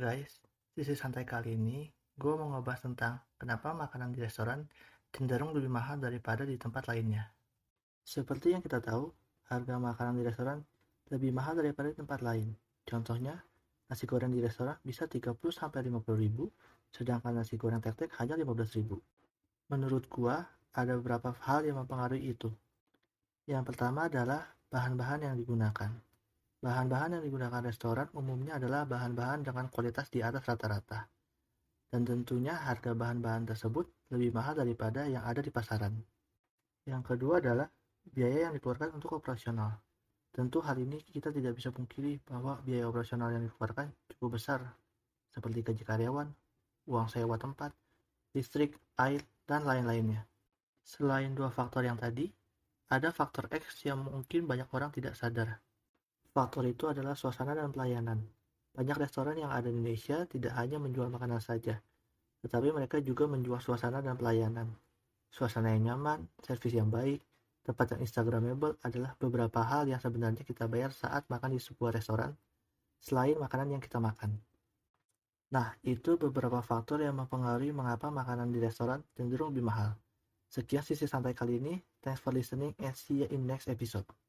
guys, sisi santai kali ini gue mau ngebahas tentang kenapa makanan di restoran cenderung lebih mahal daripada di tempat lainnya. Seperti yang kita tahu, harga makanan di restoran lebih mahal daripada di tempat lain. Contohnya, nasi goreng di restoran bisa 30-50 ribu, sedangkan nasi goreng tek-tek hanya 15 ribu. Menurut gua, ada beberapa hal yang mempengaruhi itu. Yang pertama adalah bahan-bahan yang digunakan. Bahan-bahan yang digunakan restoran umumnya adalah bahan-bahan dengan kualitas di atas rata-rata. Dan tentunya harga bahan-bahan tersebut lebih mahal daripada yang ada di pasaran. Yang kedua adalah biaya yang dikeluarkan untuk operasional. Tentu hal ini kita tidak bisa pungkiri bahwa biaya operasional yang dikeluarkan cukup besar, seperti gaji karyawan, uang sewa tempat, listrik, air, dan lain-lainnya. Selain dua faktor yang tadi, ada faktor X yang mungkin banyak orang tidak sadar, Faktor itu adalah suasana dan pelayanan. Banyak restoran yang ada di Indonesia tidak hanya menjual makanan saja, tetapi mereka juga menjual suasana dan pelayanan. Suasana yang nyaman, servis yang baik, tempat yang instagramable adalah beberapa hal yang sebenarnya kita bayar saat makan di sebuah restoran, selain makanan yang kita makan. Nah, itu beberapa faktor yang mempengaruhi mengapa makanan di restoran cenderung lebih mahal. Sekian sisi santai kali ini. Thanks for listening and see you in next episode.